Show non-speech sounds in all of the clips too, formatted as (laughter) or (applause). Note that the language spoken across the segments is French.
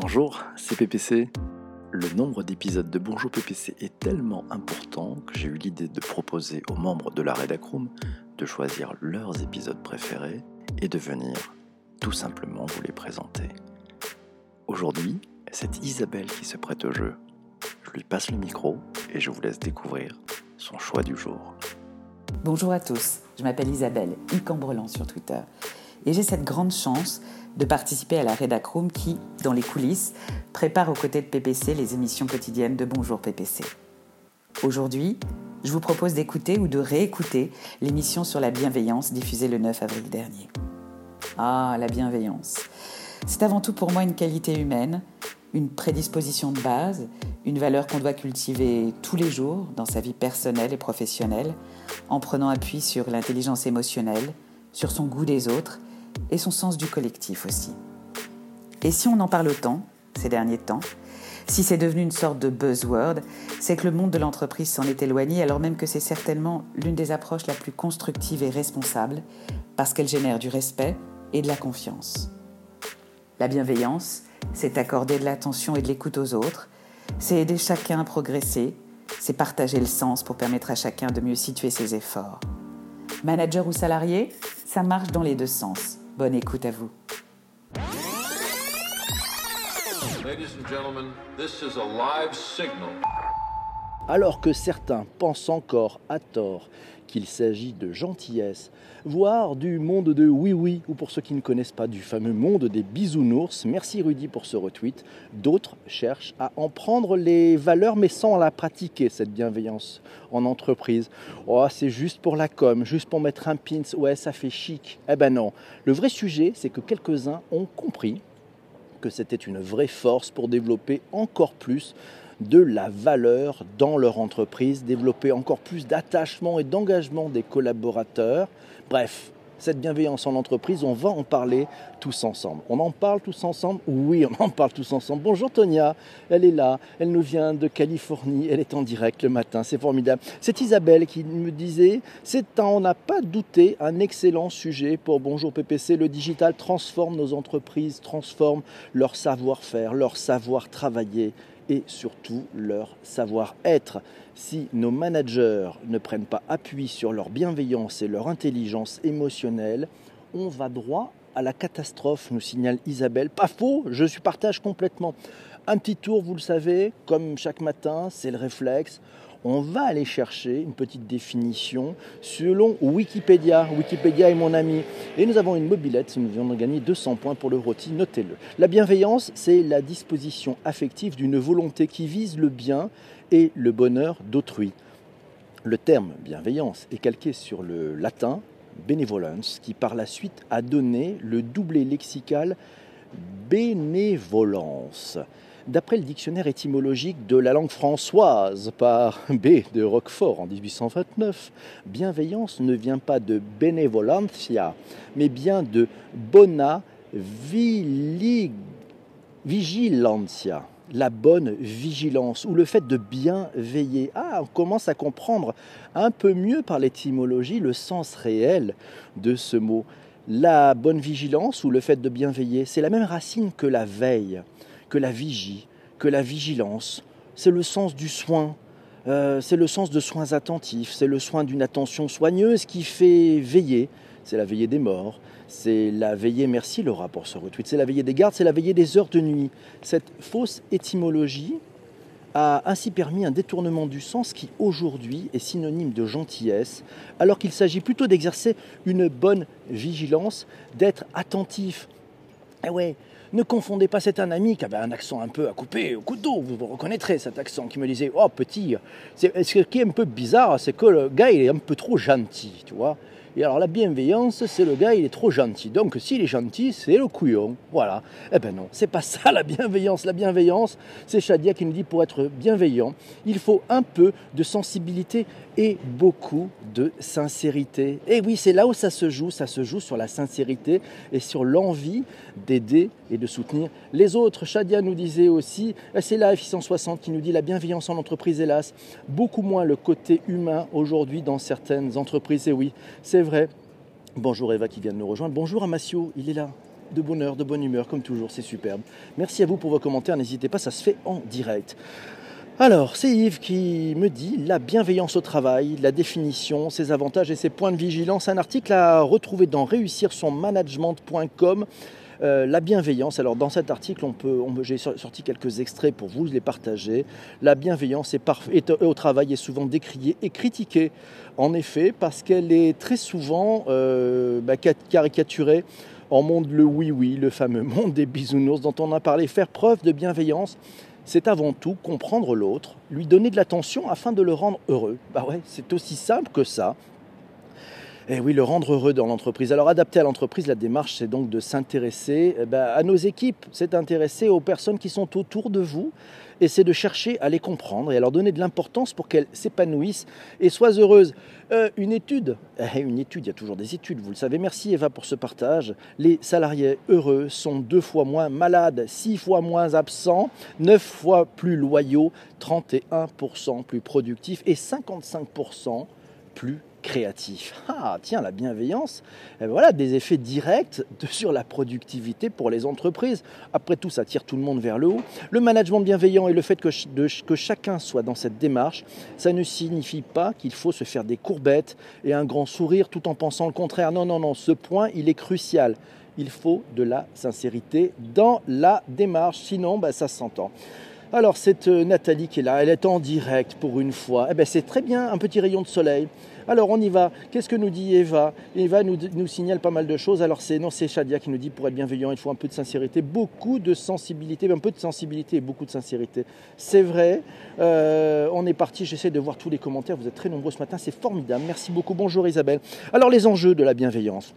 Bonjour, c'est PPC. Le nombre d'épisodes de Bonjour PPC est tellement important que j'ai eu l'idée de proposer aux membres de la Redacroom de choisir leurs épisodes préférés et de venir tout simplement vous les présenter. Aujourd'hui, c'est Isabelle qui se prête au jeu. Je lui passe le micro et je vous laisse découvrir son choix du jour. Bonjour à tous, je m'appelle Isabelle, Icambrelant sur Twitter, et j'ai cette grande chance de participer à la Redacroom qui, dans les coulisses, prépare aux côtés de PPC les émissions quotidiennes de Bonjour PPC. Aujourd'hui, je vous propose d'écouter ou de réécouter l'émission sur la bienveillance diffusée le 9 avril dernier. Ah, la bienveillance. C'est avant tout pour moi une qualité humaine, une prédisposition de base, une valeur qu'on doit cultiver tous les jours dans sa vie personnelle et professionnelle, en prenant appui sur l'intelligence émotionnelle, sur son goût des autres et son sens du collectif aussi. Et si on en parle autant, ces derniers temps, si c'est devenu une sorte de buzzword, c'est que le monde de l'entreprise s'en est éloigné alors même que c'est certainement l'une des approches la plus constructive et responsable parce qu'elle génère du respect et de la confiance. La bienveillance, c'est accorder de l'attention et de l'écoute aux autres, c'est aider chacun à progresser, c'est partager le sens pour permettre à chacun de mieux situer ses efforts. Manager ou salarié, ça marche dans les deux sens. Bonne écoute à vous. Alors que certains pensent encore à tort qu'il s'agit de gentillesse, voire du monde de oui oui, ou pour ceux qui ne connaissent pas du fameux monde des bisounours, merci Rudy pour ce retweet, d'autres cherchent à en prendre les valeurs mais sans la pratiquer, cette bienveillance en entreprise. Oh, c'est juste pour la com, juste pour mettre un pins, ouais, ça fait chic. Eh ben non, le vrai sujet, c'est que quelques-uns ont compris que c'était une vraie force pour développer encore plus de la valeur dans leur entreprise, développer encore plus d'attachement et d'engagement des collaborateurs. Bref, cette bienveillance en entreprise, on va en parler tous ensemble. On en parle tous ensemble? Oui, on en parle tous ensemble. Bonjour Tonia, elle est là, elle nous vient de Californie, elle est en direct le matin, c'est formidable. C'est Isabelle qui me disait, c'est on n'a pas douté, un excellent sujet pour Bonjour PPC. Le digital transforme nos entreprises, transforme leur savoir-faire, leur savoir travailler et surtout leur savoir-être. Si nos managers ne prennent pas appui sur leur bienveillance et leur intelligence émotionnelle, on va droit à la catastrophe, nous signale Isabelle. Pas faux, je suis partage complètement. Un petit tour, vous le savez, comme chaque matin, c'est le réflexe on va aller chercher une petite définition selon Wikipédia. Wikipédia est mon ami. Et nous avons une mobilette, nous venons de gagner 200 points pour le rôti, notez-le. La bienveillance, c'est la disposition affective d'une volonté qui vise le bien et le bonheur d'autrui. Le terme bienveillance est calqué sur le latin benevolence, qui par la suite a donné le doublé lexical bénévolence. D'après le dictionnaire étymologique de la langue françoise par B. de Roquefort en 1829, bienveillance ne vient pas de benevolentia, mais bien de bona vigilantia, la bonne vigilance ou le fait de bien veiller. Ah, on commence à comprendre un peu mieux par l'étymologie le sens réel de ce mot. La bonne vigilance ou le fait de bien veiller, c'est la même racine que la veille que la vigie, que la vigilance. C'est le sens du soin, euh, c'est le sens de soins attentifs, c'est le soin d'une attention soigneuse qui fait veiller. C'est la veillée des morts, c'est la veillée, merci Laura pour ce retweet, c'est la veillée des gardes, c'est la veillée des heures de nuit. Cette fausse étymologie a ainsi permis un détournement du sens qui aujourd'hui est synonyme de gentillesse, alors qu'il s'agit plutôt d'exercer une bonne vigilance, d'être attentif. Eh ouais, ne confondez pas, c'est un ami qui avait un accent un peu à couper au couteau, vous reconnaîtrez cet accent, qui me disait Oh petit, ce qui est un peu bizarre, c'est que le gars il est un peu trop gentil, tu vois. Et alors la bienveillance, c'est le gars, il est trop gentil. Donc s'il est gentil, c'est le couillon. Voilà. Eh ben non, c'est pas (laughs) ça la bienveillance. La bienveillance, c'est Shadia qui nous dit pour être bienveillant, il faut un peu de sensibilité et beaucoup de sincérité. Et oui, c'est là où ça se joue. Ça se joue sur la sincérité et sur l'envie d'aider et de soutenir les autres. Shadia nous disait aussi, c'est la f 160 qui nous dit la bienveillance en entreprise, hélas, beaucoup moins le côté humain aujourd'hui dans certaines entreprises. Et oui, c'est vrai. Bonjour Eva qui vient de nous rejoindre. Bonjour Amacio, il est là. de bonheur, de bonne humeur, comme toujours, c'est superbe. Merci à vous pour vos commentaires, n'hésitez pas, ça se fait en direct. Alors, c'est Yves qui me dit la bienveillance au travail, la définition, ses avantages et ses points de vigilance. Un article à retrouver dans réussir son management.com. Euh, la bienveillance, alors dans cet article, on peut, j'ai sorti quelques extraits pour vous les partager. La bienveillance est, au travail est souvent décriée et critiquée, en effet, parce qu'elle est très souvent euh, bah, caricaturée en monde le oui-oui, le fameux (laughs) monde des bisounours dont on a parlé. Faire preuve de bienveillance, c'est avant tout comprendre l'autre, lui donner de l'attention afin de le rendre heureux. Bah ouais, c'est aussi simple que ça. Eh oui, le rendre heureux dans l'entreprise. Alors adapter à l'entreprise, la démarche, c'est donc de s'intéresser eh ben, à nos équipes, c'est intéresser aux personnes qui sont autour de vous, et c'est de chercher à les comprendre et à leur donner de l'importance pour qu'elles s'épanouissent et soient heureuses. Euh, une étude, eh, une étude, il y a toujours des études, vous le savez. Merci Eva pour ce partage. Les salariés heureux sont deux fois moins malades, six fois moins absents, neuf fois plus loyaux, 31% plus productifs et 55% plus Ah, tiens, la bienveillance, eh ben voilà des effets directs (laughs) sur la productivité pour les entreprises. Après tout, ça tire tout le monde vers le haut. Le management bienveillant et le fait que, chacun soit dans cette démarche, ça ne signifie pas qu'il faut se faire des courbettes et un grand sourire tout en pensant le contraire. Non, non, non, ce point, il est crucial. Il faut de la sincérité dans la démarche, sinon bah, ça s'entend. Alors cette euh, Nathalie qui est là, elle est en direct pour une fois. Eh ben, c'est très bien, un petit rayon de soleil. Alors on y va. Qu'est-ce que nous dit Eva? Eva nous, nous, signale pas mal de choses. Alors c'est non, c'est Shadia qui nous dit pour être bienveillant, il faut un peu de sincérité, beaucoup de sensibilité, un peu de sensibilité et beaucoup de sincérité. C'est vrai. Euh, on est parti. J'essaie de voir tous les commentaires. Vous êtes très nombreux ce matin. C'est formidable. Merci beaucoup. Bonjour Isabelle. Alors les enjeux de la bienveillance.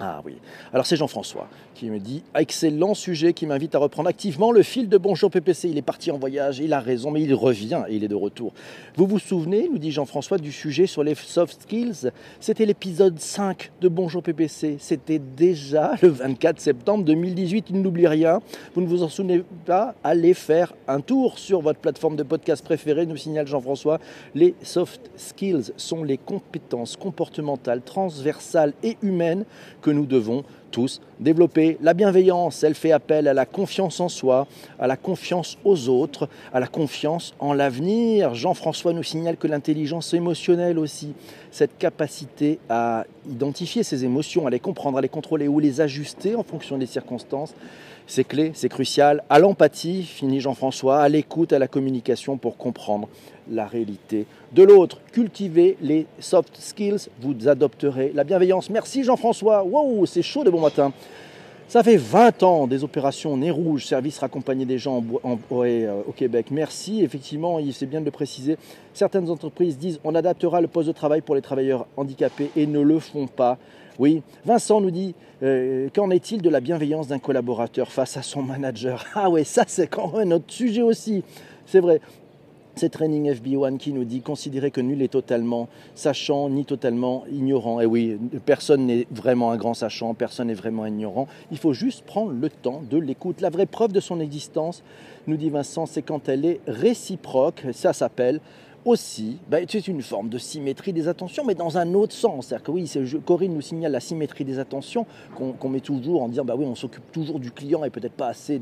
Ah oui. Alors c'est Jean-François qui me dit excellent sujet qui m'invite à reprendre activement le fil de Bonjour PPC. Il est parti en voyage, il a raison, mais il revient et il est de retour. Vous vous souvenez, nous dit Jean-François, du sujet sur les soft skills? C'était l'épisode 5 de Bonjour PPC. C'était déjà le 24 septembre 2018. Il n'oublie rien. Vous ne vous en souvenez pas? Allez faire un tour sur votre plateforme de podcast préférée, nous signale Jean-François. Les soft skills sont les compétences comportementales, transversales et humaines que nous devons tous développer. La bienveillance, elle fait appel à la confiance en soi, à la confiance aux autres, à la confiance en l'avenir. Jean-François nous signale que l'intelligence émotionnelle aussi, cette capacité à identifier ses émotions, à les comprendre, à les contrôler ou les ajuster en fonction des circonstances, c'est clé, c'est crucial. À l'empathie, finit Jean-François, à l'écoute, à la communication pour comprendre la réalité de l'autre. Cultivez les soft skills, vous adopterez la bienveillance. Merci Jean-François. Wow, c'est chaud de matin. Ça fait 20 ans des opérations Nez Rouge, service raccompagner des gens euh, au Québec. Merci, effectivement, c'est bien de le préciser. Certaines entreprises disent on adaptera le poste de travail pour les travailleurs handicapés et ne le font pas. Oui, Vincent nous dit euh, qu'en est-il de la bienveillance d'un collaborateur face à son manager? Ah ouais, ça c'est quand même notre sujet aussi. C'est vrai. C'est Training FB1 qui nous dit considérer que nul est totalement sachant ni totalement ignorant. Et oui, personne n'est vraiment un grand sachant, personne n'est vraiment ignorant. Il faut juste prendre le temps de l'écoute. La vraie preuve de son existence, nous dit Vincent, c'est quand elle est réciproque. Ça s'appelle aussi, ben, c'est une forme de symétrie des attentions, mais dans un autre sens. C'est-à-dire que oui, Corinne nous signale la symétrie des attentions qu'on met toujours en disant, bah oui, on s'occupe toujours du client et peut-être pas assez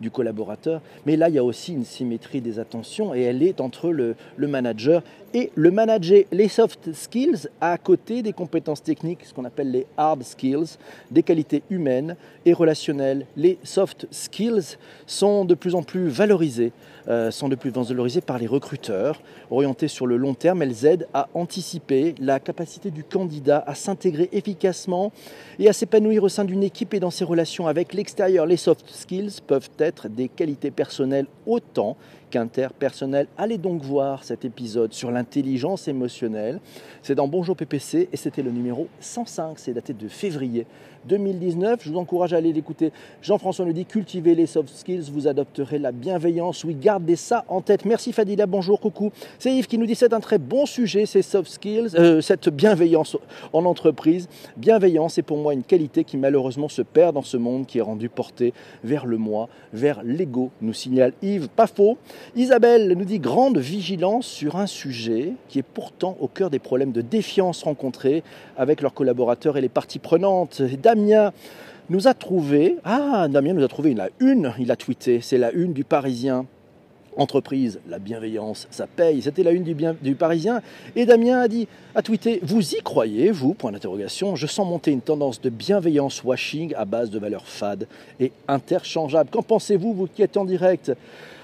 du collaborateur. Mais là, il y a aussi une symétrie des attentions et elle est entre le, le manager et le manager. Les soft skills à côté des compétences techniques, ce qu'on appelle les hard skills, des qualités humaines et relationnelles. Les soft skills sont de plus en plus valorisés euh, sont de plus en plus valorisées par les recruteurs. Orientées sur le long terme, elles aident à anticiper la capacité du candidat à s'intégrer efficacement et à s'épanouir au sein d'une équipe et dans ses relations avec l'extérieur. Les soft skills peuvent être des qualités personnelles autant qu'interpersonnelles. Allez donc voir cet épisode sur l'intelligence émotionnelle. C'est dans Bonjour PPC et c'était le numéro 105. C'est daté de février 2019. Je vous encourage à aller l'écouter. Jean-François nous dit cultivez les soft skills, vous adopterez la bienveillance. Oui, gardez ça en tête. Merci Fadila, bonjour, coucou. C'est Yves qui nous dit c'est un très bon sujet, ces soft skills, euh, cette bienveillance en entreprise. Bienveillance est pour moi une qualité qui malheureusement se perd dans ce monde qui est rendu porté vers le moi, vers l'ego, nous signale Yves. Pas faux. Isabelle nous dit grande vigilance sur un sujet qui est pourtant au cœur des problèmes de défiance rencontrés avec leurs collaborateurs et les parties prenantes. Damien nous a trouvé, ah, Damien nous a trouvé la une, il a tweeté, c'est la une du Parisien. Entreprise, la bienveillance, ça paye. C'était la une du, bien, du, Parisien. Et Damien a dit, a tweeté, vous y croyez, vous? Point d'interrogation. Je sens monter une tendance de bienveillance washing à base de valeurs fades et interchangeables. Qu'en pensez-vous, vous qui êtes en direct?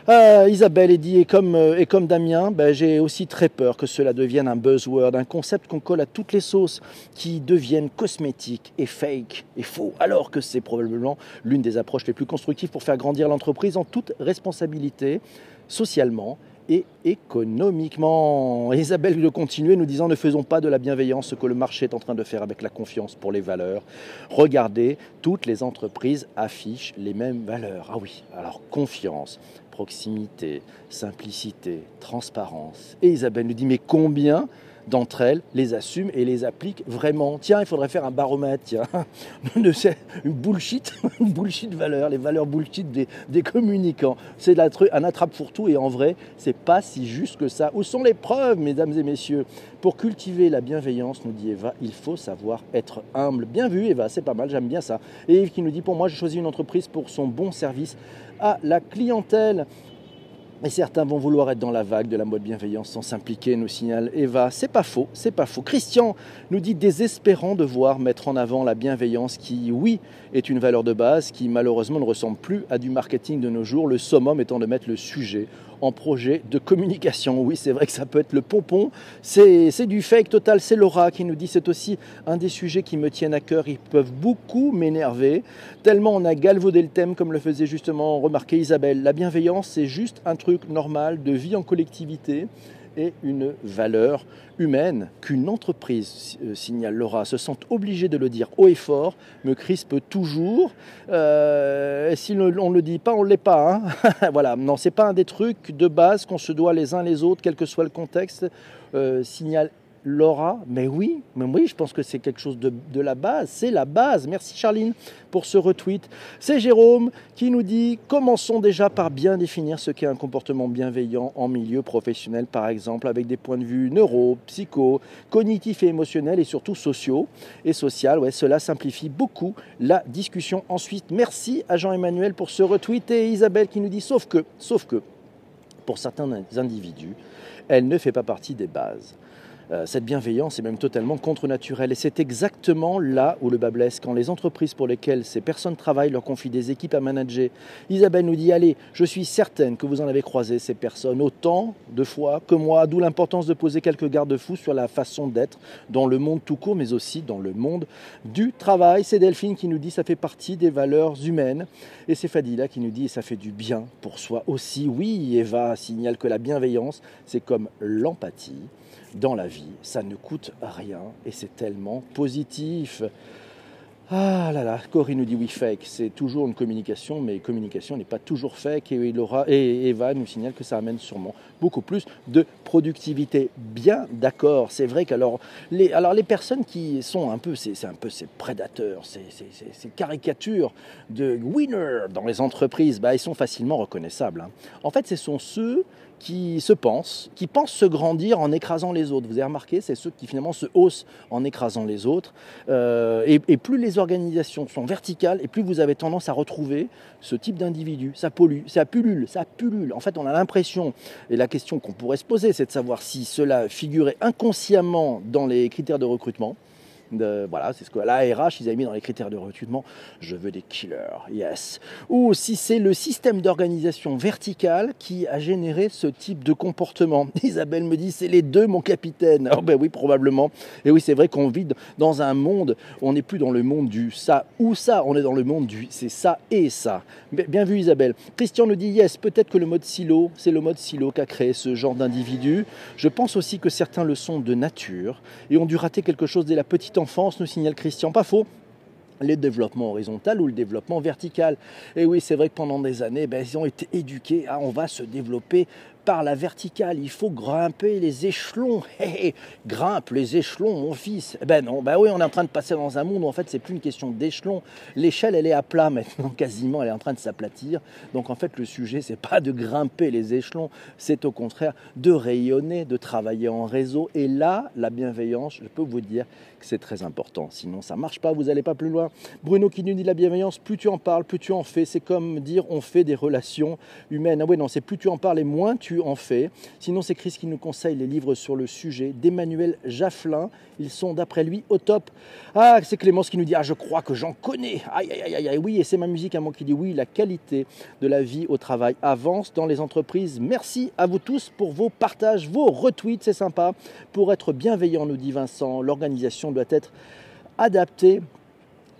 Ah, Isabelle et comme, euh, et comme Damien, ben, j'ai aussi très peur que cela devienne un buzzword, un concept qu'on colle à toutes les sauces, qui deviennent cosmétiques et fake et faux, alors que c'est probablement l'une des approches les plus constructives pour faire grandir l'entreprise en toute responsabilité, socialement et économiquement. Isabelle de continuer nous disant ne faisons pas de la bienveillance ce que le marché est en train de faire avec la confiance pour les valeurs. Regardez, toutes les entreprises affichent les mêmes valeurs. Ah oui, alors confiance, proximité, simplicité, transparence. Et Isabelle nous dit, mais combien d'entre elles les assument et les appliquent vraiment. Tiens, il faudrait faire un baromètre, tiens. (laughs) une bullshit, (laughs) une bullshit valeur, les valeurs bullshit des, des communicants. C'est un attrape pour tout et en vrai, c'est pas si juste que ça. Où sont les preuves, mesdames et messieurs? Pour cultiver la bienveillance, nous dit Eva, il faut savoir être humble. Bien vu, Eva, c'est pas mal, j'aime bien ça. Et Yves qui nous dit, pour moi, j'ai choisi une entreprise pour son bon service à la clientèle. Et certains vont vouloir être dans la vague de la mode bienveillance sans s'impliquer, nous signale Eva. C'est pas faux, c'est pas faux. Christian nous dit désespérant de voir mettre en avant la bienveillance qui, oui, est une valeur de base, qui malheureusement ne ressemble plus à du marketing de nos jours, le summum étant de mettre le sujet en projet de communication. Oui, c'est vrai que ça peut être le pompon, c'est du fake total, c'est Laura qui nous dit c'est aussi un des sujets qui me tiennent à cœur, ils peuvent beaucoup m'énerver, tellement on a galvaudé le thème comme le faisait justement remarquer Isabelle. La bienveillance, c'est juste un truc normal de vie en collectivité et une valeur humaine qu'une entreprise, euh, signale Laura, se sent obligée de le dire haut et fort, me crispe toujours. Euh, si on ne le dit pas, on ne l'est pas. Hein (laughs) voilà, non, c'est pas un des trucs de base qu'on se doit les uns les autres, quel que soit le contexte. Euh, signale Laura, mais oui, mais oui, je pense que c'est quelque chose de, la base, c'est la base. Merci Charline pour ce retweet. C'est Jérôme qui nous dit commençons déjà par bien définir ce qu'est un comportement bienveillant en milieu professionnel, par exemple, avec des points de vue neuro, psycho, cognitifs et émotionnels et surtout sociaux et social. Cela simplifie beaucoup la discussion. Ensuite, merci à Jean-Emmanuel pour ce retweet et Isabelle qui nous dit sauf que, sauf que, pour certains individus, elle ne fait pas partie des bases. Euh, cette bienveillance est même totalement contre-naturelle. Et c'est exactement là où le bas blesse, quand les entreprises pour lesquelles ces personnes travaillent leur confient des équipes à manager. Isabelle nous dit, allez, je suis certaine que vous en avez croisé ces personnes autant de fois que moi, d'où l'importance de poser quelques garde-fous sur la façon d'être dans le monde tout court, mais aussi dans le monde du travail. C'est Delphine qui nous dit, ça fait partie des valeurs humaines. Et c'est Fadila qui nous dit, ça fait du bien pour soi aussi. Oui, Eva signale que la bienveillance, c'est comme l'empathie dans la vie, ça ne coûte rien et c'est tellement positif. Ah là là, Corinne nous dit oui, fake, c'est toujours une communication, mais communication n'est pas toujours fake. Et, Eva nous signale que ça amène sûrement beaucoup plus de productivité. Bien d'accord, c'est vrai qu'alors les, alors les personnes qui sont un peu, c'est un peu ces prédateurs, ces, ces, caricatures de winner dans les entreprises, bah, ils sont facilement reconnaissables. Hein. En fait, ce sont ceux qui se pensent, qui pensent se grandir en écrasant les autres. Vous avez remarqué, c'est ceux qui finalement se haussent en écrasant les autres. Euh, et, plus les organisations sont verticales, et plus vous avez tendance à retrouver ce type d'individu. Ça pollue, ça pullule, ça pullule. En fait, on a l'impression, et la question qu'on pourrait se poser, c'est de savoir si cela figurait inconsciemment dans les critères de recrutement voilà, c'est ce que la RH, ils avaient mis dans les critères de recrutement. Je veux des killers, yes. Ou si c'est le système d'organisation verticale qui a généré ce type de comportement. (laughs) Isabelle me dit, c'est les deux, mon capitaine. Oh ben oui, probablement. Et oui, c'est vrai qu'on vit dans un monde, on n'est plus dans le monde du ça ou ça, on est dans le monde du c'est ça et ça. Bien vu, Isabelle. Christian nous dit, yes, peut-être que le mode silo, c'est le mode silo qui a créé ce genre d'individu. Je pense aussi que certains le sont de nature et ont dû rater quelque chose dès la petite enfance, nous signale Christian. Pas faux le développement horizontal ou le développement vertical. Et oui, c'est vrai que pendant des années, ben, ils ont été éduqués à on va se développer par la verticale, il faut grimper les échelons. (laughs) Hé, grimpe les échelons, mon fils. Ben non, ben oui, on est en train de passer dans un monde où en fait c'est plus une question d'échelon. L'échelle, elle est à plat maintenant, (laughs) quasiment, elle est en train de s'aplatir. Donc en fait, le sujet, c'est pas de grimper les échelons, c'est au contraire de rayonner, de travailler en réseau. Et là, la bienveillance, je peux vous dire que c'est très important. Sinon, ça marche pas, vous n'allez pas plus loin. Bruno qui nous dit la bienveillance, plus tu en parles, plus tu en fais. C'est comme dire on fait des relations humaines. Ah oui, non, c'est plus tu en parles et moins tu en fais. Sinon, c'est Chris qui nous conseille les livres sur le sujet d'Emmanuel Jafflin. Ils sont, d'après lui, au top. Ah, c'est Clémence qui nous dit Ah, je crois que j'en connais. Aïe, aïe, aïe, aïe, oui, et c'est ma musique à moi qui dit oui. La qualité de la vie au travail avance dans les entreprises. Merci à vous tous pour vos partages, vos retweets, c'est sympa. Pour être bienveillant, nous dit Vincent, l'organisation doit être adaptée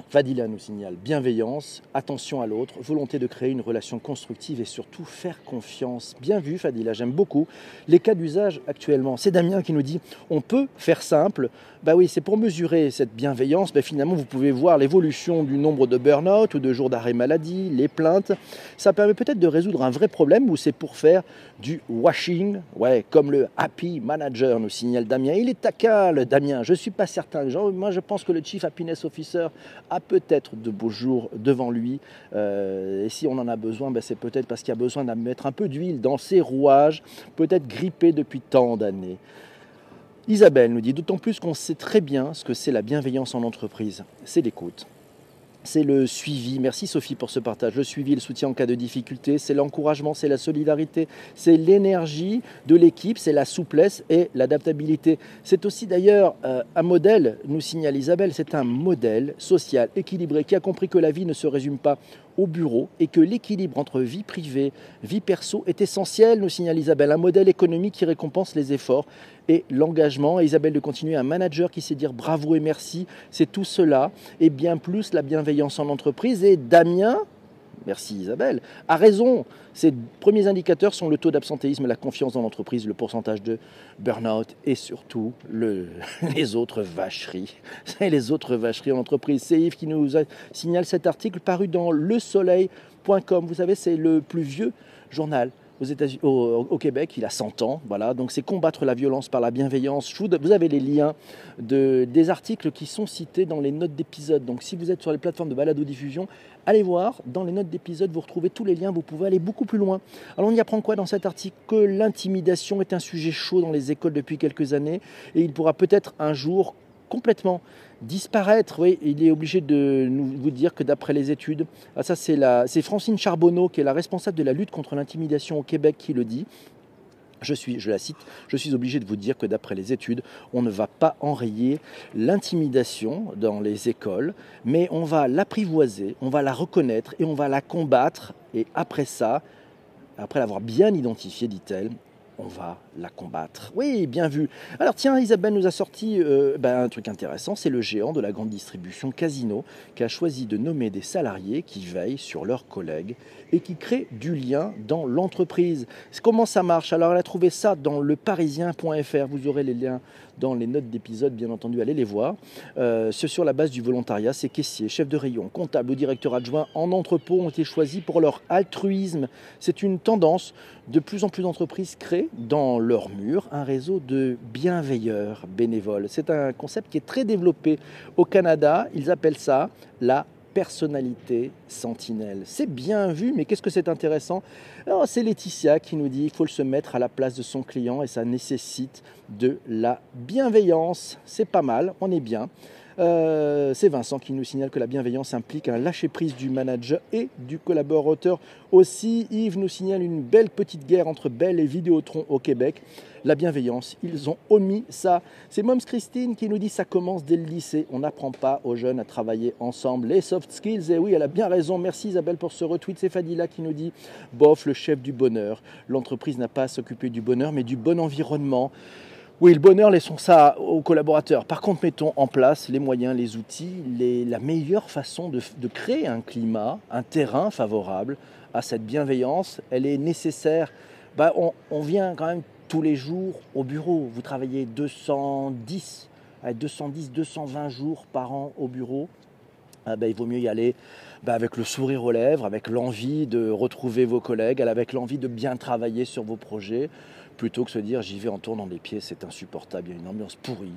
Fadila nous signale bienveillance, attention à l'autre, volonté de créer une relation constructive et surtout faire confiance. Bien vu Fadila, j'aime beaucoup les cas d'usage actuellement. C'est Damien qui nous dit on peut faire simple. Bah oui, c'est pour mesurer cette bienveillance. Bah finalement, vous pouvez voir l'évolution du nombre de burn-out ou de jours d'arrêt maladie, les plaintes. Ça permet peut-être de résoudre un vrai problème ou c'est pour faire du washing, ouais, comme le happy manager nous signale Damien. Il est le Damien. Je suis pas certain. moi, je pense que le chief happiness officer a peut-être de beaux jours devant lui. Euh, et si on en a besoin, ben c'est peut-être parce qu'il y a besoin de mettre un peu d'huile dans ses rouages, peut-être grippé depuis tant d'années. Isabelle nous dit d'autant plus qu'on sait très bien ce que c'est la bienveillance en entreprise. C'est l'écoute c'est le suivi. Merci Sophie pour ce partage. Le suivi, le soutien en cas de difficulté, c'est l'encouragement, c'est la solidarité, c'est l'énergie de l'équipe, c'est la souplesse et l'adaptabilité. C'est aussi d'ailleurs euh, un modèle, nous signale Isabelle, c'est un modèle social équilibré qui a compris que la vie ne se résume pas au bureau et que l'équilibre entre vie privée, vie perso est essentiel, nous signale Isabelle. Un modèle économique qui récompense les efforts et l'engagement. Isabelle de continuer, un manager qui sait dire bravo et merci, c'est tout cela et bien plus la bienveillance en entreprise. Et Damien, merci Isabelle, a raison. Ces premiers indicateurs sont le taux d'absentéisme, la confiance dans l'entreprise, le pourcentage de burn-out et surtout (laughs) les autres vacheries. les autres vacheries en entreprise. C'est Yves qui nous signale cet article paru dans lesoleil.com. Vous savez, c'est le plus vieux journal au, Québec, il a 100 ans. Voilà, donc c'est combattre la violence par la bienveillance. Vous avez les liens de, des articles qui sont cités dans les notes d'épisode. Donc si vous êtes sur les plateformes de balado-diffusion, allez voir, dans les notes d'épisode, vous retrouvez tous les liens, vous pouvez aller beaucoup plus loin. Alors on y apprend quoi dans cet article? Que l'intimidation est un sujet chaud dans les écoles depuis quelques années et il pourra peut-être un jour complètement disparaître. Oui, il est obligé de nous, vous dire que d'après les études, ah, ça c'est, la, c'est Francine Charbonneau qui est la responsable de la lutte contre l'intimidation au Québec qui le dit. Je, suis, je la cite, je suis obligé de vous dire que d'après les études, on ne va pas enrayer l'intimidation dans les écoles, mais on va l'apprivoiser, on va la reconnaître et on va la combattre. Et après ça, après l'avoir bien identifiée, dit-elle, on va la combattre. Oui, bien vu. Alors tiens, Isabelle nous a sorti euh, ben, un truc intéressant, c'est le géant de la grande distribution Casino qui a choisi de nommer des salariés qui veillent sur leurs collègues et qui créent du lien dans l'entreprise. Comment ça marche? Alors elle a trouvé ça dans leparisien.fr, vous aurez les liens dans les notes d'épisode, bien entendu, allez les voir. Euh, ce sur la base du volontariat, ces caissiers, chefs de rayon, comptables ou directeurs adjoints en entrepôt ont été choisis pour leur altruisme. C'est une tendance. De plus en plus d'entreprises créent dans leur mur un réseau de bienveilleurs bénévoles. C'est un concept qui est très développé au Canada. Ils appellent ça la personnalité sentinelle. C'est bien vu, mais qu'est-ce que c'est intéressant? C'est Laetitia qui nous dit qu'il faut se mettre à la place de son client et ça nécessite de la bienveillance. C'est pas mal, on est bien. Euh, c'est Vincent qui nous signale que la bienveillance implique un lâcher-prise du manager et du collaborateur. Aussi, Yves nous signale une belle petite guerre entre Bell et Vidéotron au Québec. La bienveillance, ils ont omis ça. C'est Moms Christine qui nous dit ça commence dès le lycée. On n'apprend pas aux jeunes à travailler ensemble. Les soft skills, et oui, elle a bien raison. Merci Isabelle pour ce retweet. C'est Fadila qui nous dit bof, le chef du bonheur. L'entreprise n'a pas à s'occuper du bonheur, mais du bon environnement. Oui, le bonheur, laissons ça aux collaborateurs. Par contre, mettons en place les moyens, les outils, la meilleure façon de, créer un climat, un terrain favorable à cette bienveillance. Elle est nécessaire. Bah, on, vient quand même tous les jours au bureau. Vous travaillez 210, 210, 220 jours par an au bureau. ah ben, il vaut mieux y aller ben, avec le sourire aux lèvres, avec l'envie de retrouver vos collègues, avec l'envie de bien travailler sur vos projets, plutôt que se dire j'y vais en tournant des pieds, c'est insupportable, il y a une ambiance pourrie.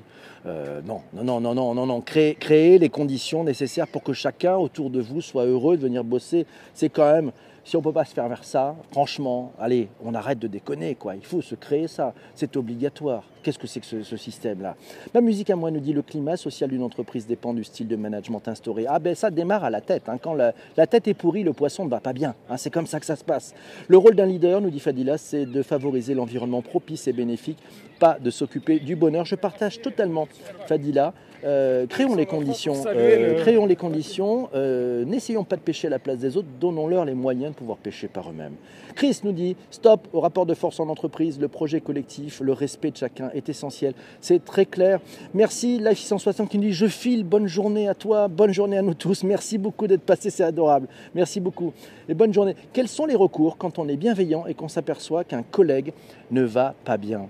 Euh, non, non, non, non, non, non, non. Créer, créer les conditions nécessaires pour que chacun autour de vous soit heureux de venir bosser, c'est quand même si on ne peut pas se faire vers ça, franchement, allez, on arrête de déconner, quoi. Il faut se créer ça. C'est obligatoire. Qu'est-ce que c'est que ce, système-là? Ma musique à moi nous dit le climat social d'une entreprise dépend du style de management instauré. Ah ben ça démarre à la tête. Hein. Quand la, tête est pourrie, le poisson ne va pas bien. Hein. C'est comme ça que ça se passe. Le rôle d'un leader, nous dit Fadila, c'est de favoriser l'environnement propice et bénéfique, pas de s'occuper du bonheur. Je partage totalement Fadila. Euh, créons les conditions, euh, créons les conditions, euh, n'essayons pas de pêcher à la place des autres, donnons-leur les moyens de pouvoir pêcher par eux-mêmes. Chris nous dit stop au rapport de force en entreprise, le projet collectif, le respect de chacun est essentiel. C'est très clair. Merci Life 660 qui nous dit je file, bonne journée à toi, bonne journée à nous tous. Merci beaucoup d'être passé, c'est adorable. Merci beaucoup. Et bonne journée. Quels sont les recours quand on est bienveillant et qu'on s'aperçoit qu'un collègue ne va pas bien?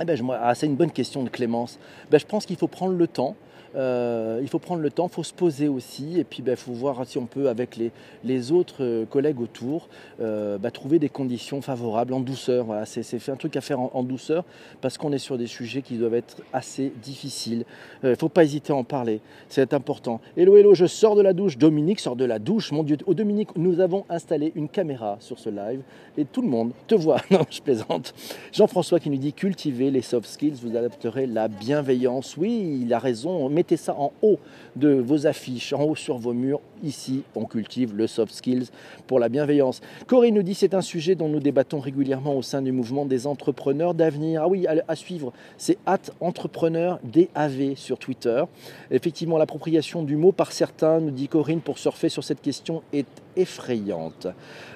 Eh ben, ah, c'est une bonne question de Clémence. Ben, je pense qu'il faut prendre le temps euh, il faut prendre le temps, il faut se poser aussi, et puis il ben, faut voir si on peut, avec les, autres euh, collègues autour, euh, ben, trouver des conditions favorables en douceur. C'est un truc à faire en, douceur, parce qu'on est sur des sujets qui doivent être assez difficiles. Il ne faut pas hésiter à en parler, c'est important. Hello, hello, je sors de la douche. Dominique sort de la douche. Mon Dieu, au Dominique, nous avons installé une caméra sur ce live, et tout le monde te voit. (laughs) Non, je plaisante. Jean-François qui nous dit cultiver les soft skills, vous adapterez la bienveillance. Oui, il a raison. Mettez ça en haut de vos affiches, en haut sur vos murs. Ici, on cultive le soft skills pour la bienveillance. Corinne nous dit c'est un sujet dont nous débattons régulièrement au sein du mouvement des entrepreneurs d'avenir. Ah oui, à, suivre, c'est at entrepreneur DAV sur Twitter. Effectivement, l'appropriation du mot par certains, nous dit Corinne, pour surfer sur cette question est effrayante.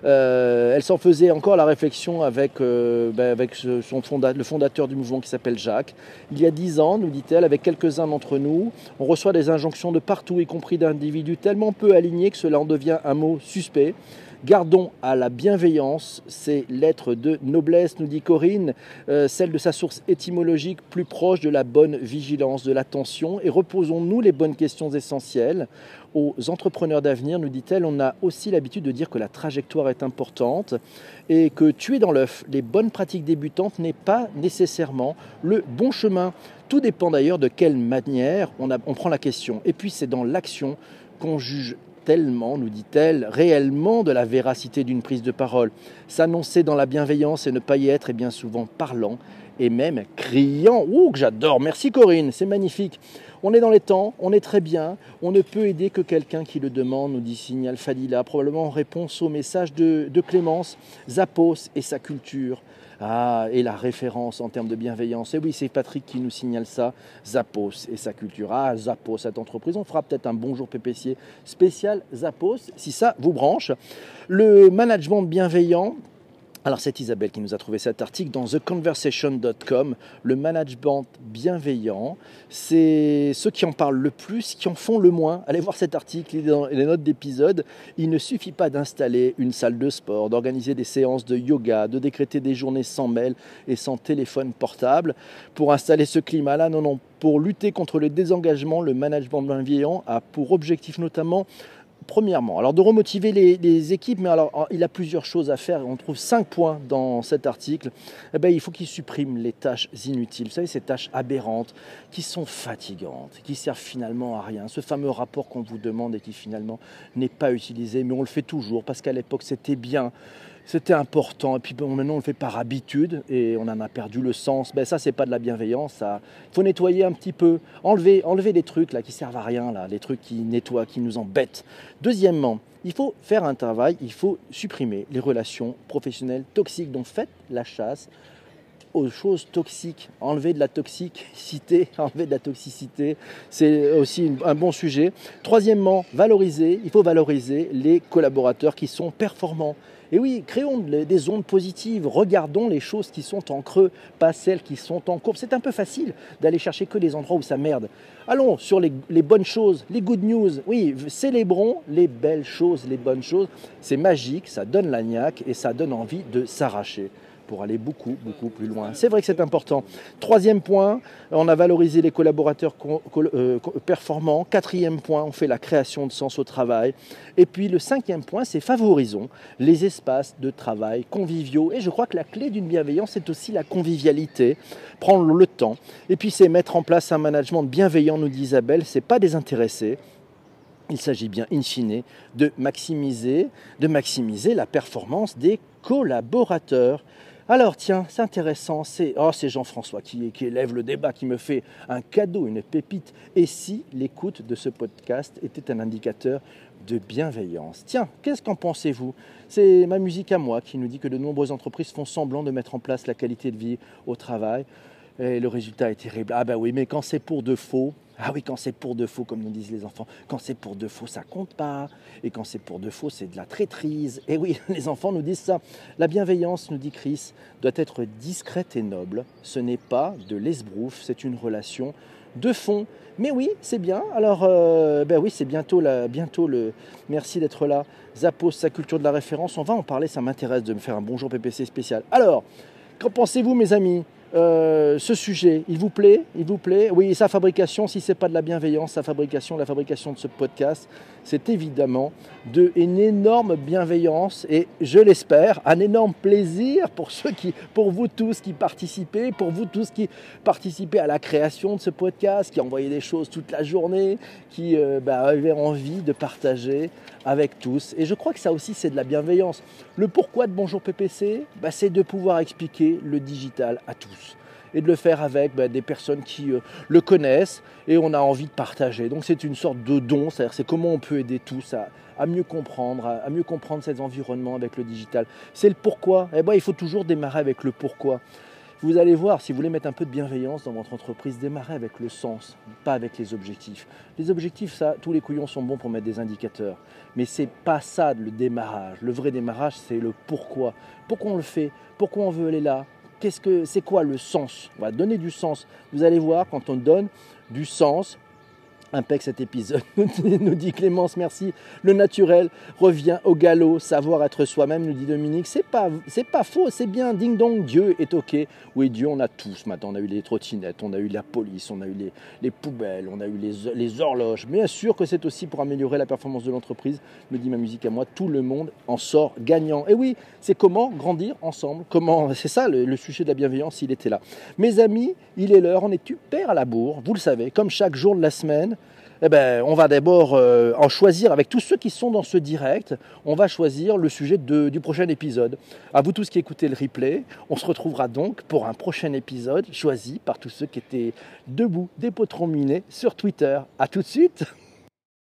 Euh, elle s'en faisait encore la réflexion avec, euh, ben, le fondateur du mouvement qui s'appelle Jacques. Il y a dix ans, nous dit-elle, avec quelques-uns d'entre nous, on reçoit des injonctions de partout, y compris d'individus tellement peu alignés que cela en devient un mot suspect. Gardons à la bienveillance ces lettres de noblesse, nous dit Corinne, euh, celle de sa source étymologique plus proche de la bonne vigilance, de l'attention, et reposons-nous les bonnes questions essentielles. Aux entrepreneurs d'avenir, nous dit-elle, on a aussi l'habitude de dire que la trajectoire est importante et que tuer dans l'œuf les bonnes pratiques débutantes n'est pas nécessairement le bon chemin. Tout dépend d'ailleurs de quelle manière on prend la question. Et puis c'est dans l'action qu'on juge tellement, nous dit-elle, réellement de la véracité d'une prise de parole. S'annoncer dans la bienveillance et ne pas y être est bien souvent parlant et même criant. Ouh, que j'adore. Merci Corinne, c'est magnifique. On est dans les temps, on est très bien. On ne peut aider que quelqu'un qui le demande, nous dit Signal Fadila, probablement en réponse au message de, Clémence, Zappos et sa culture. Ah, et la référence en termes de bienveillance. Et oui, c'est Patrick qui nous signale ça. Zappos et sa culture. Ah, Zappos, cette entreprise. On fera peut-être un bonjour PPC spécial Zappos, si ça vous branche. Le management bienveillant, alors c'est Isabelle qui nous a trouvé cet article dans theconversation.com, le management bienveillant. C'est ceux qui en parlent le plus, qui en font le moins. Allez voir cet article, il les notes d'épisode. Il ne suffit pas d'installer une salle de sport, d'organiser des séances de yoga, de décréter des journées sans mail et sans téléphone portable pour installer ce climat-là. Non, non, pour lutter contre le désengagement, le management bienveillant a pour objectif notamment Premièrement, alors de remotiver les, équipes, mais alors il a plusieurs choses à faire. On trouve cinq points dans cet article. Eh bien, il faut qu'il supprime les tâches inutiles. Vous savez, ces tâches aberrantes qui sont fatigantes, qui servent finalement à rien. Ce fameux rapport qu'on vous demande et qui finalement n'est pas utilisé, mais on le fait toujours parce qu'à l'époque c'était bien c'était important. Et puis maintenant, on le fait par habitude et on en a perdu le sens. Ben, ça, c'est pas de la bienveillance. Il faut nettoyer un petit peu, enlever, enlever les trucs là qui servent à rien, là, les trucs qui nettoient, qui nous embêtent. Deuxièmement, il faut faire un travail. Il faut supprimer les relations professionnelles toxiques. Donc, faites la chasse aux choses toxiques, enlever de la toxicité, (laughs) enlever de la toxicité, c'est aussi un bon sujet. Troisièmement, valoriser, il faut valoriser les collaborateurs qui sont performants. Et oui, créons des ondes positives, regardons les choses qui sont en creux, pas celles qui sont en courbe. C'est un peu facile d'aller chercher que les endroits où ça merde. Allons sur les, bonnes choses, les good news. Oui, célébrons les belles choses, les bonnes choses. C'est magique, ça donne la niaque et ça donne envie de s'arracher. Pour aller beaucoup, beaucoup plus loin. C'est vrai que c'est important. Troisième point, on a valorisé les collaborateurs euh, performants. Quatrième point, on fait la création de sens au travail. Et puis le cinquième point, c'est favorisons les espaces de travail conviviaux. Et je crois que la clé d'une bienveillance, c'est aussi la convivialité, prendre le temps. Et puis c'est mettre en place un management bienveillant, nous dit Isabelle, c'est pas désintéressé. Il s'agit bien, in fine, de maximiser, de maximiser la performance des collaborateurs. Alors tiens, c'est intéressant, c'est oh, Jean-François qui, qui, élève le débat, qui me fait un cadeau, une pépite. Et si l'écoute de ce podcast était un indicateur de bienveillance? Tiens, qu'est-ce qu'en pensez-vous? C'est ma musique à moi qui nous dit que de nombreuses entreprises font semblant de mettre en place la qualité de vie au travail. Et le résultat est terrible. Ah ben oui, mais quand c'est pour de faux, ah oui, quand c'est pour de faux, comme nous disent les enfants, quand c'est pour de faux, ça compte pas. Et quand c'est pour de faux, c'est de la traîtrise. Et oui, (laughs) les enfants nous disent ça. La bienveillance, nous dit Chris, doit être discrète et noble. Ce n'est pas de l'esbrouf, c'est une relation de fond. Mais oui, c'est bien. Alors, euh, ben oui, c'est bientôt, bientôt le. Merci d'être là. Zappos, sa culture de la référence. On va en parler, ça m'intéresse de me faire un bonjour PPC spécial. Alors, qu'en pensez-vous, mes amis? Euh, ce sujet, il vous plaît Il vous plaît Oui, sa fabrication, si ce n'est pas de la bienveillance, sa fabrication, la fabrication de ce podcast, c'est évidemment de une énorme bienveillance et je l'espère, un énorme plaisir pour ceux qui, pour vous tous qui participez, pour vous tous qui participez à la création de ce podcast, qui envoyez des choses toute la journée, qui euh, bah, avaient envie de partager avec tous. Et je crois que ça aussi, c'est de la bienveillance. Le pourquoi de Bonjour PPC, bah, c'est de pouvoir expliquer le digital à tous et de le faire avec bah, des personnes qui euh, le connaissent et on a envie de partager. Donc c'est une sorte de don, c'est-à-dire c'est comment on peut aider tous à, mieux comprendre, à, mieux comprendre cet environnement avec le digital. C'est le pourquoi. Eh ben, il faut toujours démarrer avec le pourquoi. Vous allez voir, si vous voulez mettre un peu de bienveillance dans votre entreprise, démarrez avec le sens, pas avec les objectifs. Les objectifs, ça, tous les couillons sont bons pour mettre des indicateurs. Mais c'est pas ça le démarrage. Le vrai démarrage, c'est le pourquoi. Pourquoi on le fait? Pourquoi on veut aller là? Qu'est-ce que c'est quoi le sens? On va donner du sens. Vous allez voir quand on donne du sens, Impec cet épisode, (laughs) nous dit Clémence, merci. Le naturel revient au galop, savoir être soi-même, nous dit Dominique. C'est pas, c'est pas faux, c'est bien. Ding dong, Dieu est ok. Oui, Dieu, on a tous maintenant. On a eu les trottinettes, on a eu la police, on a eu les, les poubelles, on a eu les, les, horloges. Bien sûr que c'est aussi pour améliorer la performance de l'entreprise, me dit ma musique à moi. Tout le monde en sort gagnant. Et oui, c'est comment grandir ensemble. Comment, (laughs) c'est ça le, le sujet de la bienveillance, il était là. Mes amis, il est l'heure, on est super à la bourre, vous le savez, comme chaque jour de la semaine eh ben, on va d'abord euh, en choisir avec tous ceux qui sont dans ce direct. On va choisir le sujet du prochain épisode. À vous tous qui écoutez le replay, on se retrouvera donc pour un prochain épisode choisi par tous ceux qui étaient debout, des potrons minés sur Twitter. À tout de suite.